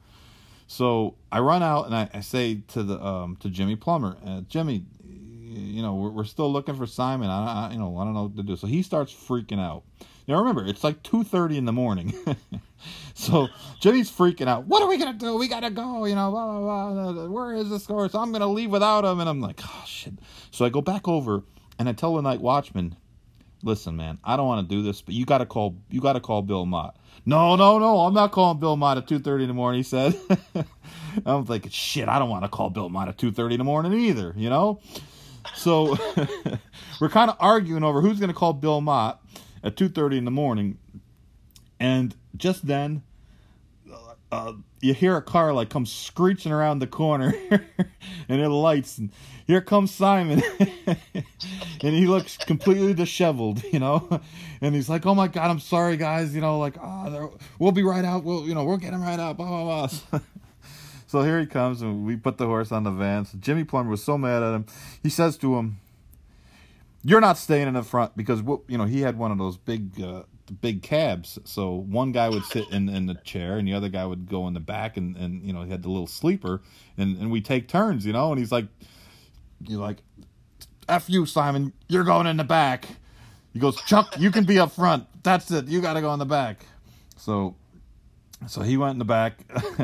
So I run out and I, I say to the um to Jimmy Plummer, uh, Jimmy, you know we're, we're still looking for Simon. I, I you know I don't know what to do. So he starts freaking out. Now remember, it's like two thirty in the morning. so Jimmy's freaking out. What are we gonna do? We gotta go. You know, blah, blah, blah. where is this horse? I'm gonna leave without him. And I'm like, oh shit. So I go back over and I tell the night watchman, listen, man, I don't want to do this, but you gotta call. You gotta call Bill Mott. No, no, no, I'm not calling Bill Mott at two thirty in the morning. He said. I'm thinking, shit, I don't want to call Bill Mott at two thirty in the morning either. You know. So we're kind of arguing over who's going to call Bill Mott at 2:30 in the morning, and just then, you hear a car like come screeching around the corner, and it lights, and here comes Simon, and he looks completely disheveled, you know, and he's like, "Oh my God, I'm sorry, guys, you know, like, oh, we'll be right out, we'll, you know, we'll get him right out, blah blah blah." So here he comes, and we put the horse on the van. So Jimmy Plummer was so mad at him. He says to him, "You're not staying in the front because you know he had one of those big, uh, big cabs. So one guy would sit in, in the chair, and the other guy would go in the back, and, and you know he had the little sleeper, and and we take turns, you know. And he's like, you're like, f you, Simon, you're going in the back. He goes, Chuck, you can be up front. That's it. You got to go in the back. So, so he went in the back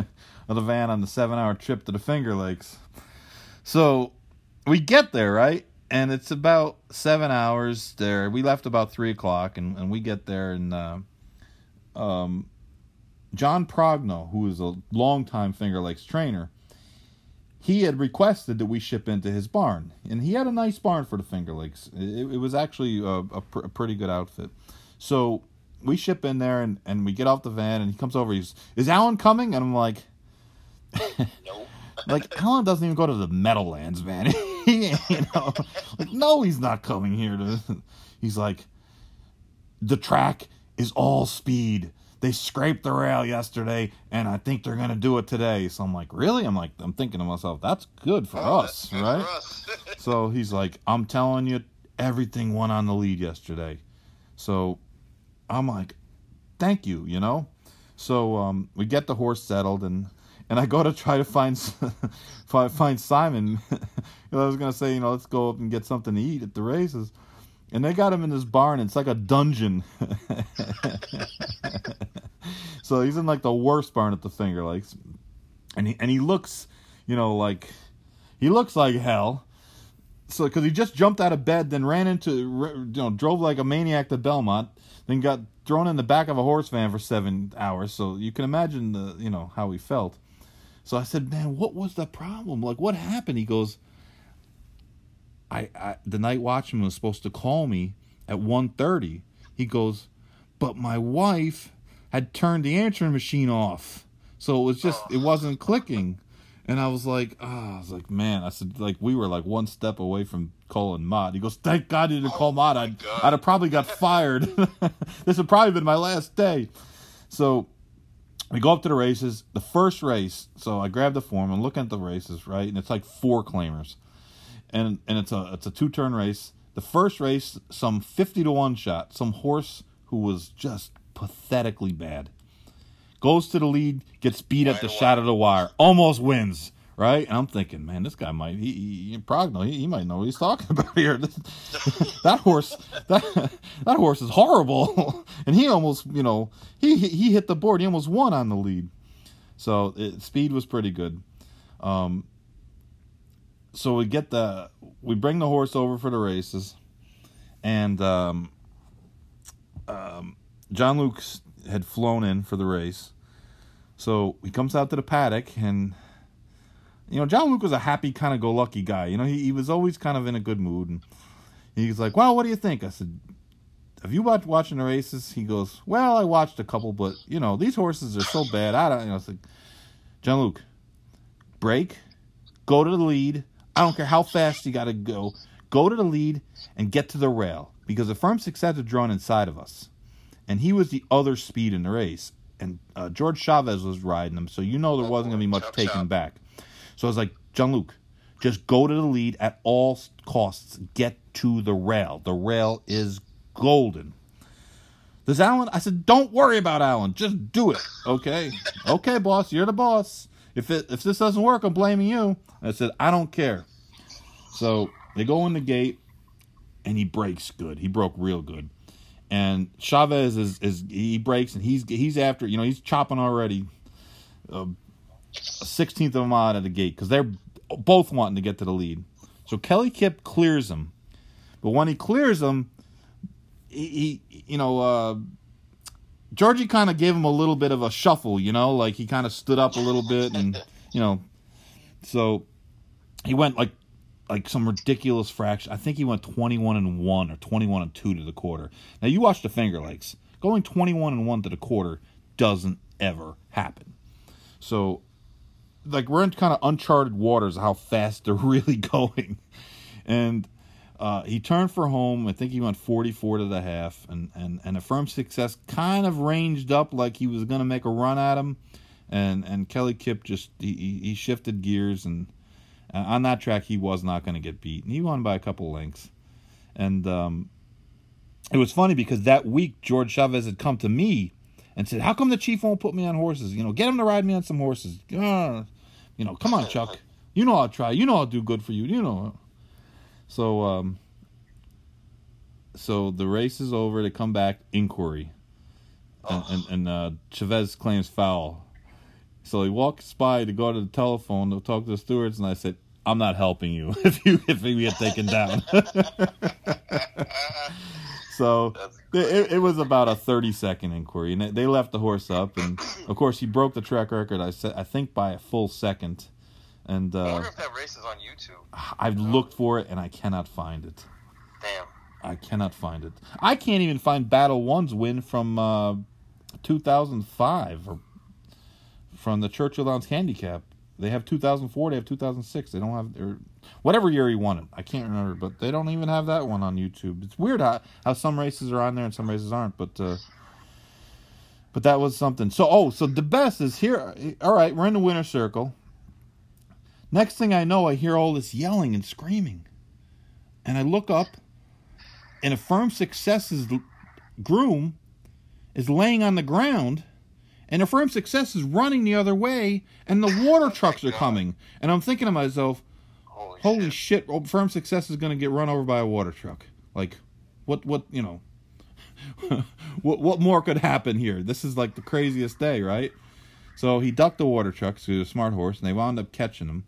of the van on the seven hour trip to the Finger Lakes. So we get there, right? And it's about seven hours there. We left about three o'clock, and, and we get there, and uh, um, John Progno, who is a longtime Finger Lakes trainer, he had requested that we ship into his barn, and he had a nice barn for the Finger Lakes. It, it was actually a, a, pr- a pretty good outfit. So we ship in there, and, and we get off the van, and he comes over. He's, is Allen coming? And I'm like, Nope. like Allen doesn't even go to the Meadowlands, man. You know, like no, he's not coming here to. He's like, the track is all speed. They scraped the rail yesterday, and I think they're gonna do it today. So I'm like, really? I'm like, I'm thinking to myself, that's good for Oh, us, good right? for us. So he's like, I'm telling you, everything went on the lead yesterday. So I'm like, thank you, you know? So um, we get the horse settled and and I go to try to find find, Simon. I was gonna say, you know, let's go up and get something to eat at the races. And they got him in this barn. It's like a dungeon. so he's in like the worst barn at the Finger Lakes, and he and he looks, you know, like he looks like hell. So because he just jumped out of bed, then ran into, you know, drove like a maniac to Belmont, then got thrown in the back of a horse van for seven hours. So you can imagine the, you know, how he felt. So I said, man, what was the problem? Like, what happened? He goes, I, I the night watchman was supposed to call me at 1.30. He goes, but my wife had turned the answering machine off, so it was just it wasn't clicking. And I was like, ah, I was like, man, I said, like, we were like one step away from calling Mott. He goes, thank God you didn't call Mott. I'd, God. I'd have probably got fired. this would probably been my last day. So we go up to the races. The first race, so I grab the form and looking at the races, right? And it's like four claimers, and and it's a it's a two turn race. The first race, some fifty to one shot, some horse who was just pathetically bad, goes to the lead, gets beat at the away. shot of the wire, almost wins, right? And I'm thinking, man, this guy might he, he Progno, he, he might know what he's talking about here. that horse, that that horse is horrible, and he almost, you know, he he hit the board. He almost won on the lead. So it, speed was pretty good. Um, so we get the we bring the horse over for the races, and um, um, Jean Luc had flown in for the race. So he comes out to the paddock, and you know Jean Luc was a happy, kind of go lucky guy. You know he, he was always kind of in a good mood, and he was like, "Well, what do you think?" I said, "Have you watched watching the races?" He goes, "Well, I watched a couple, but you know these horses are so bad. I don't." You know, it's like Jean Luc, break, go to the lead. I don't care how fast you got to go. Go to the lead and get to the rail because the firm success is drawn inside of us. And he was the other speed in the race. And uh, George Chavez was riding him, so you know there wasn't going to be much taken back. So I was like, Jean Luc, just go to the lead at all costs. Get to the rail. The rail is golden. Does Allen? I said, don't worry about Allen. Just do it. Okay. okay, boss. You're the boss. If it if this doesn't work, I'm blaming you. I said, I don't care. So they go in the gate, and he breaks good. He broke real good. And Chavez is is he breaks and he's he's after you know he's chopping already. Uh, a sixteenth of a mile out of the gate because they're both wanting to get to the lead. So Kelly Kip clears him, but when he clears him, he, he you know uh, Georgie kind of gave him a little bit of a shuffle, you know, like he kind of stood up a little bit, and you know, so he went like like some ridiculous fraction. I think he went twenty one and one or twenty one and two to the quarter. Now you watch the Finger Lakes, going twenty one and one to the quarter doesn't ever happen. So, like we're in kind of uncharted waters how fast they're really going, and uh, he turned for home. I think he went 44 to the half, and and and a firm success kind of ranged up like he was going to make a run at him, and and Kelly Kip just he, he shifted gears, and uh, on that track he was not going to get beat, and he won by a couple lengths, and um, it was funny because that week George Chavez had come to me and said, "How come the chief won't put me on horses? You know, get him to ride me on some horses. You know, come on, Chuck. You know I'll try. You know I'll do good for you. You know." So, um, so the race is over. They come back inquiry, and and, and uh, Chavez claims foul. So he walks by to go to the telephone to talk to the stewards, and I said, "I'm not helping you if you if we get taken down." so it, it was about a 30 second inquiry, and they left the horse up, and of course he broke the track record. I said I think by a full second. And uh, I wonder if that race is on YouTube. I've looked for it and I cannot find it. Damn. I cannot find it. I can't even find Battle One's win from uh, 2005 or from the Churchill Downs Handicap. They have 2004. They have 2006. They don't have or whatever year he won it. I can't remember, but they don't even have that one on YouTube. It's weird how how some races are on there and some races aren't. But uh, but that was something. So oh, so the best is here. All right, we're in the winner circle. Next thing I know, I hear all this yelling and screaming. And I look up, and a firm success's groom is laying on the ground, and a firm success is running the other way, and the water trucks are coming. And I'm thinking to myself, Holy, holy shit. shit, oh, firm success is going to get run over by a water truck. Like, what, what, you know, what, what more could happen here? This is like the craziest day, right? So he ducked the water trucks. so he was a smart horse, and they wound up catching him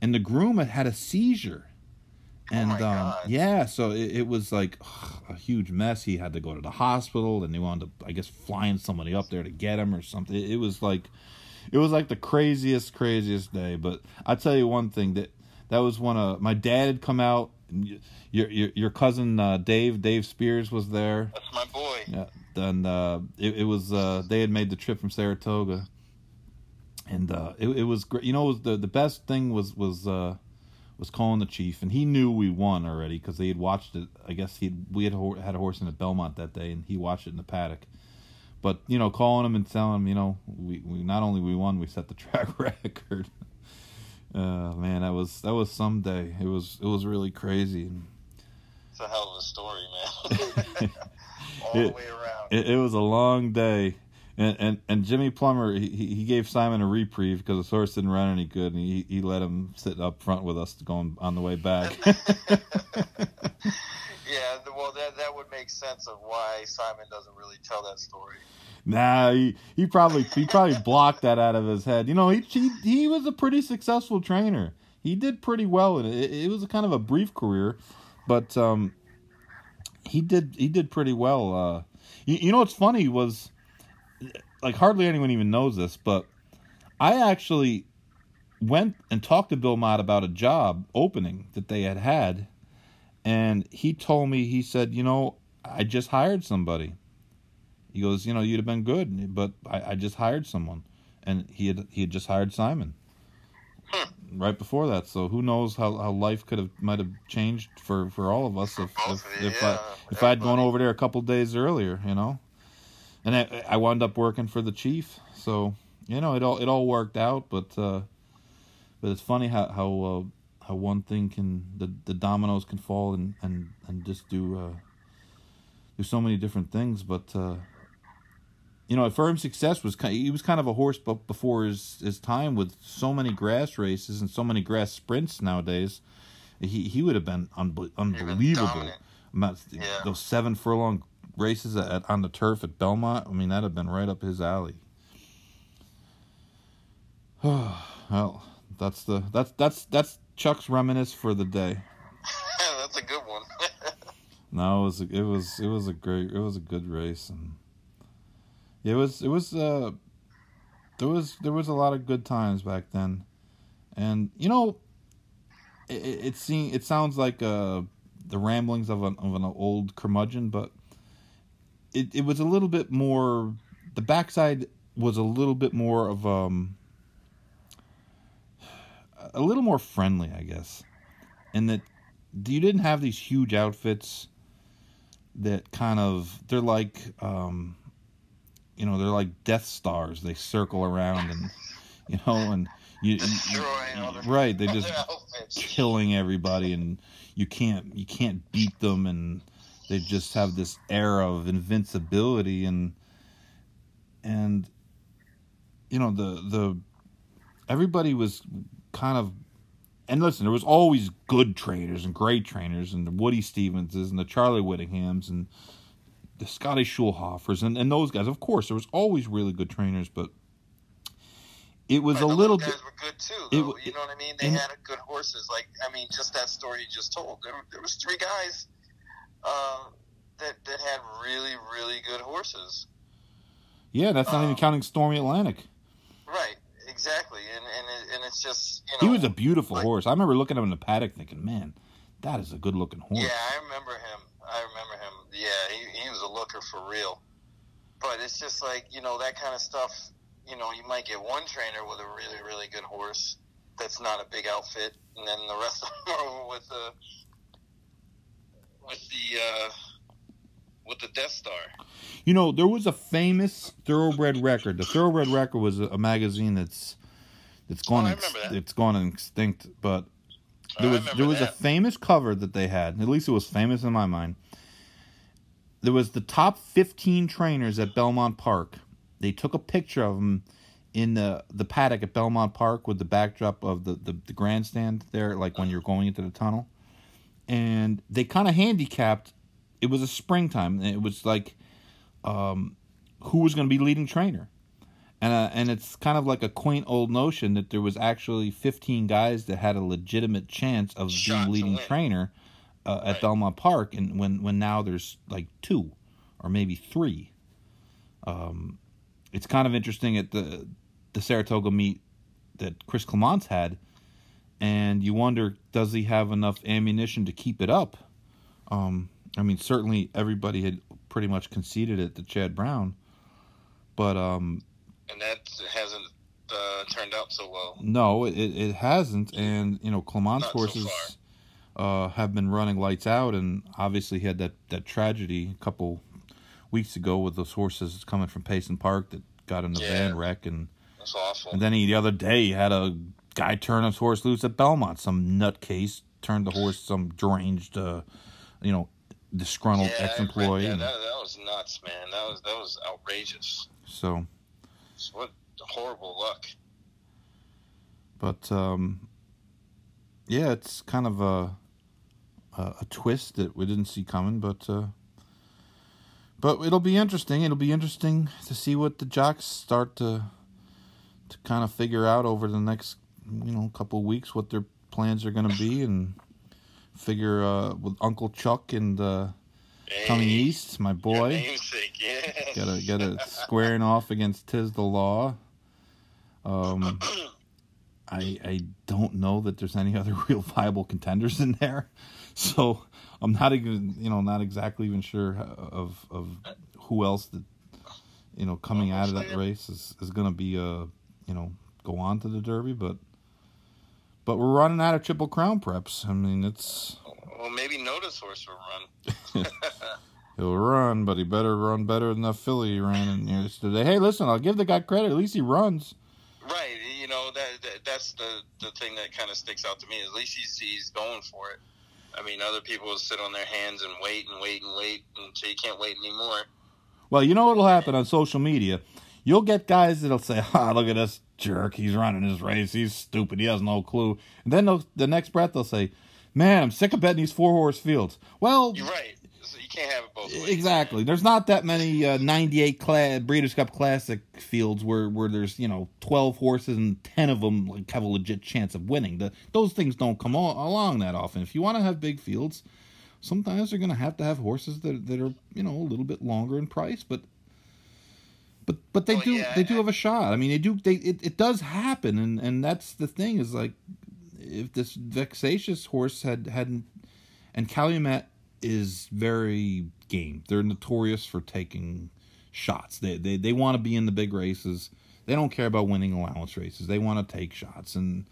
and the groom had had a seizure. And my um, yeah, so it, it was like ugh, a huge mess. He had to go to the hospital, and they up, I guess, flying somebody up there to get him or something. It, it was like, it was like the craziest, craziest day. But I tell you one thing that that was one of my dad had come out. And your your your cousin uh, Dave Dave Spears was there. That's my boy. Yeah. Then uh, it, it was uh, they had made the trip from Saratoga, and uh, it, it was great. You know, was the the best thing was was uh, was calling the chief, and he knew we won already because they had watched it. I guess he we had had a horse in at Belmont that day, and he watched it in the paddock. But you know, calling him and telling him, you know, we, we not only we won, we set the track record. Uh, man, that was that was some day. It was it was really crazy. It's a hell of a story, man. All the way around. It, it was a long day, And, and and Jimmy Plummer he, he gave Simon a reprieve because his horse didn't run any good, and he he let him sit up front with us going on the way back. yeah, well, that that would make sense of why Simon doesn't really tell that story. Nah, he, he probably he probably blocked that out of his head. You know, he he he was a pretty successful trainer. He did pretty well, and it, it was a kind of a brief career, but um, he did he did pretty well. Uh, you, you know what's funny was like hardly anyone even knows this, but I actually went and talked to Bill Mott about a job opening that they had had, and he told me he said, you know, I just hired somebody. He goes, you know, you'd have been good, but I, I just hired someone, and he had he had just hired Simon right before that. So who knows how, how life could have might have changed for, for all of us if if, if yeah, I if I'd gone over there a couple days earlier, you know. And I, I wound up working for the chief, so you know it all it all worked out. But uh, but it's funny how how uh, how one thing can the, the dominoes can fall and, and, and just do uh, do so many different things. But uh, you know, Firm Success was kind. Of, he was kind of a horse, but before his his time with so many grass races and so many grass sprints nowadays, he he would have been unbe- unbelievable. yeah. Those seven furlong races at, on the turf at Belmont. I mean, that'd have been right up his alley. well, that's the that's that's that's Chuck's reminisce for the day. that's a good one. no, it was it was it was a great it was a good race and it was it was uh there was there was a lot of good times back then, and you know, it it, seems it sounds like uh the ramblings of an of an old curmudgeon, but it it was a little bit more. The backside was a little bit more of um a little more friendly, I guess, and that you didn't have these huge outfits that kind of they're like um you know they're like Death Stars. They circle around and you know and you, you right they're just killing everybody and you can't you can't beat them and they just have this air of invincibility and and you know the the everybody was kind of and listen there was always good trainers and great trainers and the Woody Stevenses and the Charlie Whittinghams and the Scotty Schulhofers and, and those guys. Of course, there was always really good trainers, but it was right, a little guys bit. were good too. Though, it, you know what I mean? They had good horses. Like I mean, just that story you just told. There, there was three guys uh, that that had really really good horses. Yeah, that's not um, even counting Stormy Atlantic. Right. Exactly, and and it, and it's just you know, he was a beautiful like, horse. I remember looking at him in the paddock, thinking, "Man, that is a good looking horse." Yeah, I remember him. I remember him. Yeah, he, he was a looker for real. But it's just like you know that kind of stuff. You know, you might get one trainer with a really really good horse that's not a big outfit, and then the rest of them are with the with the uh, with the Death Star. You know, there was a famous Thoroughbred record. The Thoroughbred record was a, a magazine that's that's gone oh, ex- that. it's gone extinct, but Oh, there was there was that. a famous cover that they had. At least it was famous in my mind. There was the top 15 trainers at Belmont Park. They took a picture of them in the the paddock at Belmont Park with the backdrop of the the, the grandstand there, like when you're going into the tunnel. And they kind of handicapped. It was a springtime. It was like, um, who was going to be leading trainer? and uh, and it's kind of like a quaint old notion that there was actually 15 guys that had a legitimate chance of Shot being leading win. trainer uh, at Right. Belmont Park, and when when now there's like two or maybe three. Um, it's kind of interesting at the the Saratoga meet that Chris Clements had, and you wonder does he have enough ammunition to keep it up? Um, I mean, certainly everybody had pretty much conceded it to Chad Brown, but um, and that hasn't uh, turned out so well. No, it, it hasn't, and you know Clement's Not so horses uh, have been running lights out, and obviously he had that that tragedy a couple weeks ago with those horses coming from Payson Park that got in the Yeah. van wreck, and That's awful. and then he the other day he had a guy turn his horse loose at Belmont. Some nutcase turned the horse, some deranged, uh, you know, disgruntled yeah, ex-employee. that. and- That, that was nuts, man. That was that was outrageous. So, what horrible luck. But um, yeah, it's kind of a, a, a twist that we didn't see coming, but uh, but it'll be interesting. It'll be interesting to see what the jocks start to to kind of figure out over the next you know a couple weeks what their plans are going to be and figure uh, with Uncle Chuck and uh, hey, coming east, my boy. Namesake. Gotta get it squaring off against Tiz the Law. Um, I I don't know that there's any other real viable contenders in there, so I'm not even you know not exactly even sure of of who else that you know coming out of that race is is going to be a uh, you know go on to the Derby, but but we're running out of Triple Crown preps. I mean, it's well, maybe Notice Horse will run. He'll run, but he better run better than the filly he ran in yesterday. Hey, listen, I'll give the guy credit. At least he runs. Right. You know that, that that's the the thing that kind of sticks out to me. At least he's he's going for it. I mean, other people will sit on their hands and wait and wait and wait until you can't wait anymore. Well, you know what'll happen on social media? You'll get guys that'll say, "Ah, look at this jerk. He's running his race. He's stupid. He has no clue." And then the next breath they'll say, "Man, I'm sick of betting these four horse fields." Well, you're right You can't have it both ways. Exactly. There's not that many uh, 98 cla- Breeders' Cup Classic fields where, where there's, you know, 12 horses and 10 of them like, have a legit chance of winning. The, those things don't come all, along that often. If you want to have big fields, sometimes you're going to have to have horses that, that are, you know, a little bit longer in price, but but but they well, do yeah, they do have a shot. I mean, they do they it, it does happen and and that's the thing is like if this vexatious horse had hadn't and Calumet is very game. They're notorious for taking shots. They they they want to be in the big races. They don't care about winning allowance races. They want to take shots. And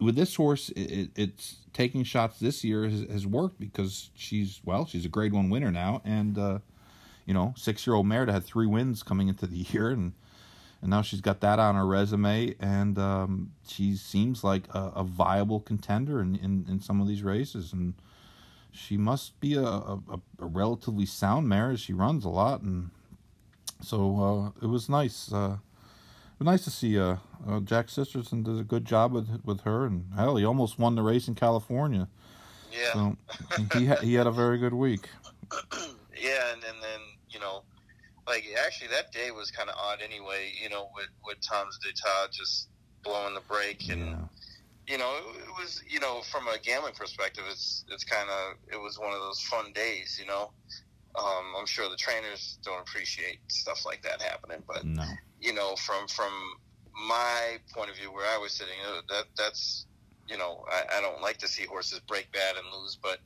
with this horse, it, it, it's taking shots this year has, has, worked because she's well, she's a Grade One winner now, and uh, you know, six year old mare that had three wins coming into the year, and and now she's got that on her resume, and um, she seems like a, a viable contender in, in in some of these races, and she must be a, a, a relatively sound mare. She runs a lot, and so uh, it was nice. Uh, it was nice to see uh, uh, Jack Sisterson does a good job with with her, and hell, he almost won the race in California. Yeah. So he ha- he had a very good week. yeah, and, and then you know, like actually that day was kind of odd anyway. You know, with with Tom's d'Etat just blowing the brake and. Yeah you know, it was you know from a gambling perspective, it's it's kind of it was one of those fun days. You know, um, I'm sure the trainers don't appreciate stuff like that happening, but no. you know, from from my point of view, where I was sitting, uh, that that's you know, I, I don't like to see horses break bad and lose, but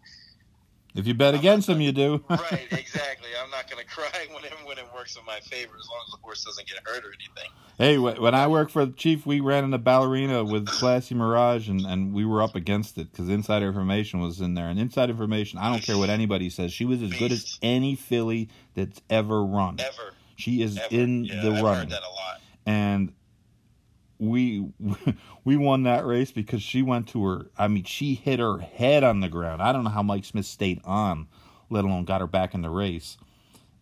if you bet against them, you do. right, exactly. I'm not going to cry when it, when it works in my favor as long as the horse doesn't get hurt or anything. Hey, when I worked for the chief, we ran in a ballerina with Classy Mirage, and, and we were up against it because inside information was in there. And inside information, I don't care what anybody says, she was as Beast. good as any filly that's ever run. Ever. She is ever. in yeah, the I've running. And we we won that race because she went to her. I mean, she hit her head on the ground. I don't know how Mike Smith stayed on, let alone got her back in the race.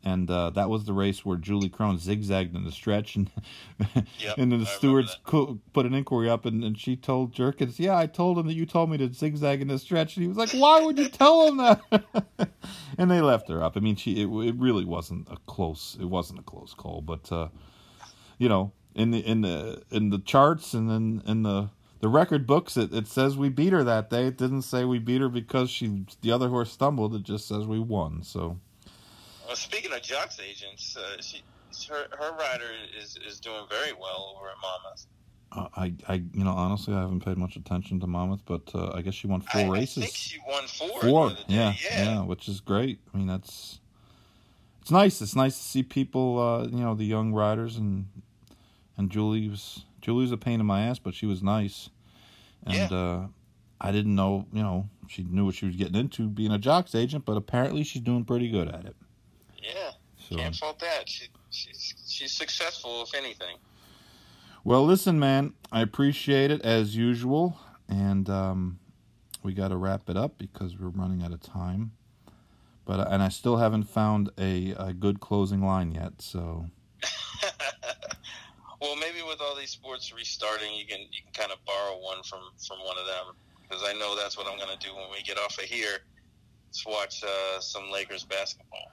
And uh, that was the race where Julie Krone zigzagged in the stretch, and yep, and then the stewards put an inquiry up, and, and she told Jerkens, "Yeah, I told him that you told me to zigzag in the stretch." And he was like, "Why would you tell him that?" and they left her up. I mean, she it, it really wasn't a close it wasn't a close call, but uh, you know in the in the in the charts and then in the the record books it, it says we beat her that day. It didn't say we beat her because she the other horse stumbled. It just says we won. So. Well, speaking of jocks agents, uh, she her her rider is is doing very well over at Monmouth. Uh, I, I, you know, honestly, I haven't paid much attention to Monmouth, but uh, I guess she won four I, races. I think she won four. Four, yeah, yeah, yeah, which is great. I mean, that's it's nice. It's nice to see people, uh, you know, the young riders and and Julie was Julie was a pain in my ass, but she was nice, and yeah. uh, I didn't know, you know, she knew what she was getting into being a jocks agent, but apparently she's doing pretty good at it. Yeah, so, can't fault that. She, she's she's successful, if anything. Well, listen, man, I appreciate it as usual, and um, we got to wrap it up because we're running out of time. But and I still haven't found a, a good closing line yet. So well, maybe with all these sports restarting, you can you can kind of borrow one from from one of them because I know that's what I'm going to do when we get off of here. Let's watch uh, some Lakers basketball.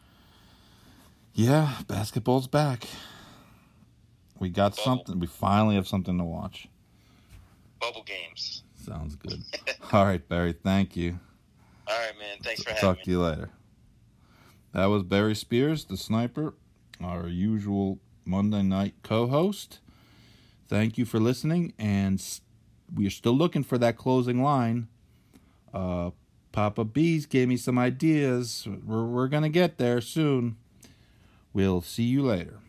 Yeah, basketball's back. We got Bubble. something. We finally have something to watch. Bubble games. Sounds good. All right, Barry. Thank you. All right, man. Thanks for having me. Talk to you later. That was Barry Spears, the sniper, our usual Monday night co host. Thank you for listening, and we are still looking for that closing line. Uh, Papa Bees gave me some ideas. We're, we're going to get there soon. We'll see you later.